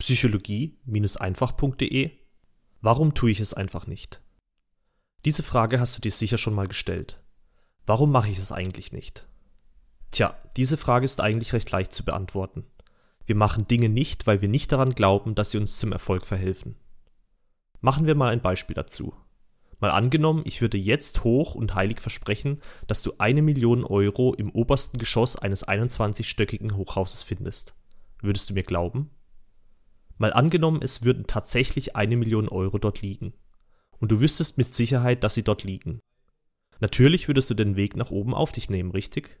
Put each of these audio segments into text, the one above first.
psychologie-einfach.de Warum tue ich es einfach nicht? Diese Frage hast du dir sicher schon mal gestellt. Warum mache ich es eigentlich nicht? Tja, diese Frage ist eigentlich recht leicht zu beantworten. Wir machen Dinge nicht, weil wir nicht daran glauben, dass sie uns zum Erfolg verhelfen. Machen wir mal ein Beispiel dazu. Mal angenommen, ich würde jetzt hoch und heilig versprechen, dass du eine Million Euro im obersten Geschoss eines 21-stöckigen Hochhauses findest. Würdest du mir glauben? Mal angenommen, es würden tatsächlich eine Million Euro dort liegen. Und du wüsstest mit Sicherheit, dass sie dort liegen. Natürlich würdest du den Weg nach oben auf dich nehmen, richtig?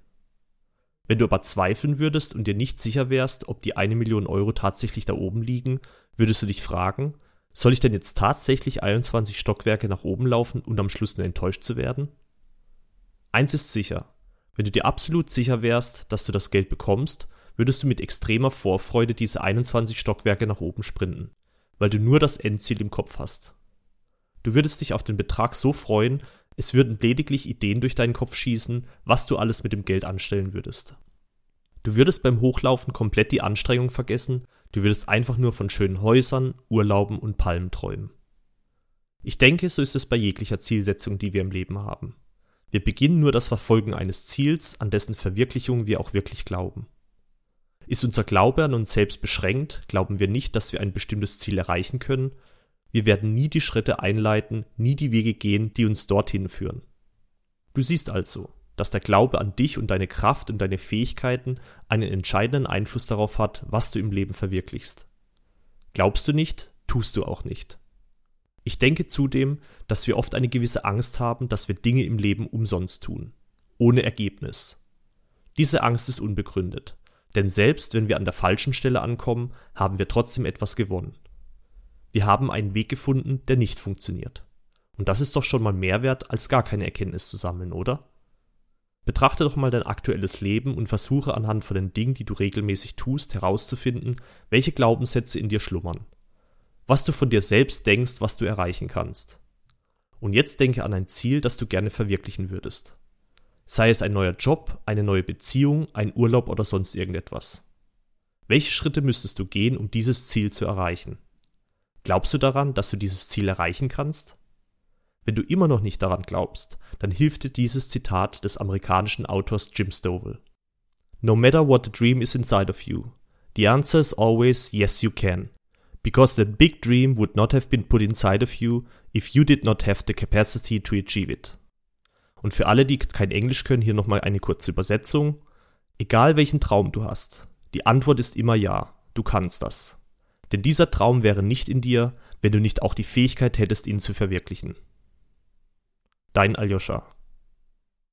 Wenn du aber zweifeln würdest und dir nicht sicher wärst, ob die eine Million Euro tatsächlich da oben liegen, würdest du dich fragen, soll ich denn jetzt tatsächlich 21 Stockwerke nach oben laufen und am Schluss nur enttäuscht zu werden? Eins ist sicher, wenn du dir absolut sicher wärst, dass du das Geld bekommst, würdest du mit extremer Vorfreude diese 21 Stockwerke nach oben sprinten, weil du nur das Endziel im Kopf hast. Du würdest dich auf den Betrag so freuen, es würden lediglich Ideen durch deinen Kopf schießen, was du alles mit dem Geld anstellen würdest. Du würdest beim Hochlaufen komplett die Anstrengung vergessen, du würdest einfach nur von schönen Häusern, Urlauben und Palmen träumen. Ich denke, so ist es bei jeglicher Zielsetzung, die wir im Leben haben. Wir beginnen nur das Verfolgen eines Ziels, an dessen Verwirklichung wir auch wirklich glauben. Ist unser Glaube an uns selbst beschränkt, glauben wir nicht, dass wir ein bestimmtes Ziel erreichen können, wir werden nie die Schritte einleiten, nie die Wege gehen, die uns dorthin führen. Du siehst also, dass der Glaube an dich und deine Kraft und deine Fähigkeiten einen entscheidenden Einfluss darauf hat, was du im Leben verwirklichst. Glaubst du nicht, tust du auch nicht. Ich denke zudem, dass wir oft eine gewisse Angst haben, dass wir Dinge im Leben umsonst tun, ohne Ergebnis. Diese Angst ist unbegründet, denn selbst wenn wir an der falschen Stelle ankommen, haben wir trotzdem etwas gewonnen. Wir haben einen Weg gefunden, der nicht funktioniert. Und das ist doch schon mal mehr wert, als gar keine Erkenntnis zu sammeln, oder? Betrachte doch mal dein aktuelles Leben und versuche anhand von den Dingen, die du regelmäßig tust, herauszufinden, welche Glaubenssätze in dir schlummern. Was du von dir selbst denkst, was du erreichen kannst. Und jetzt denke an ein Ziel, das du gerne verwirklichen würdest. Sei es ein neuer Job, eine neue Beziehung, ein Urlaub oder sonst irgendetwas. Welche Schritte müsstest du gehen, um dieses Ziel zu erreichen? Glaubst du daran, dass du dieses Ziel erreichen kannst? Wenn du immer noch nicht daran glaubst, dann hilft dir dieses Zitat des amerikanischen Autors Jim Stovall. No matter what the dream is inside of you, the answer is always yes you can. Because that big dream would not have been put inside of you if you did not have the capacity to achieve it. Und für alle, die kein Englisch können, hier nochmal eine kurze Übersetzung. Egal welchen Traum du hast, die Antwort ist immer ja, du kannst das. Denn dieser Traum wäre nicht in dir, wenn du nicht auch die Fähigkeit hättest, ihn zu verwirklichen. Dein Aljoscha.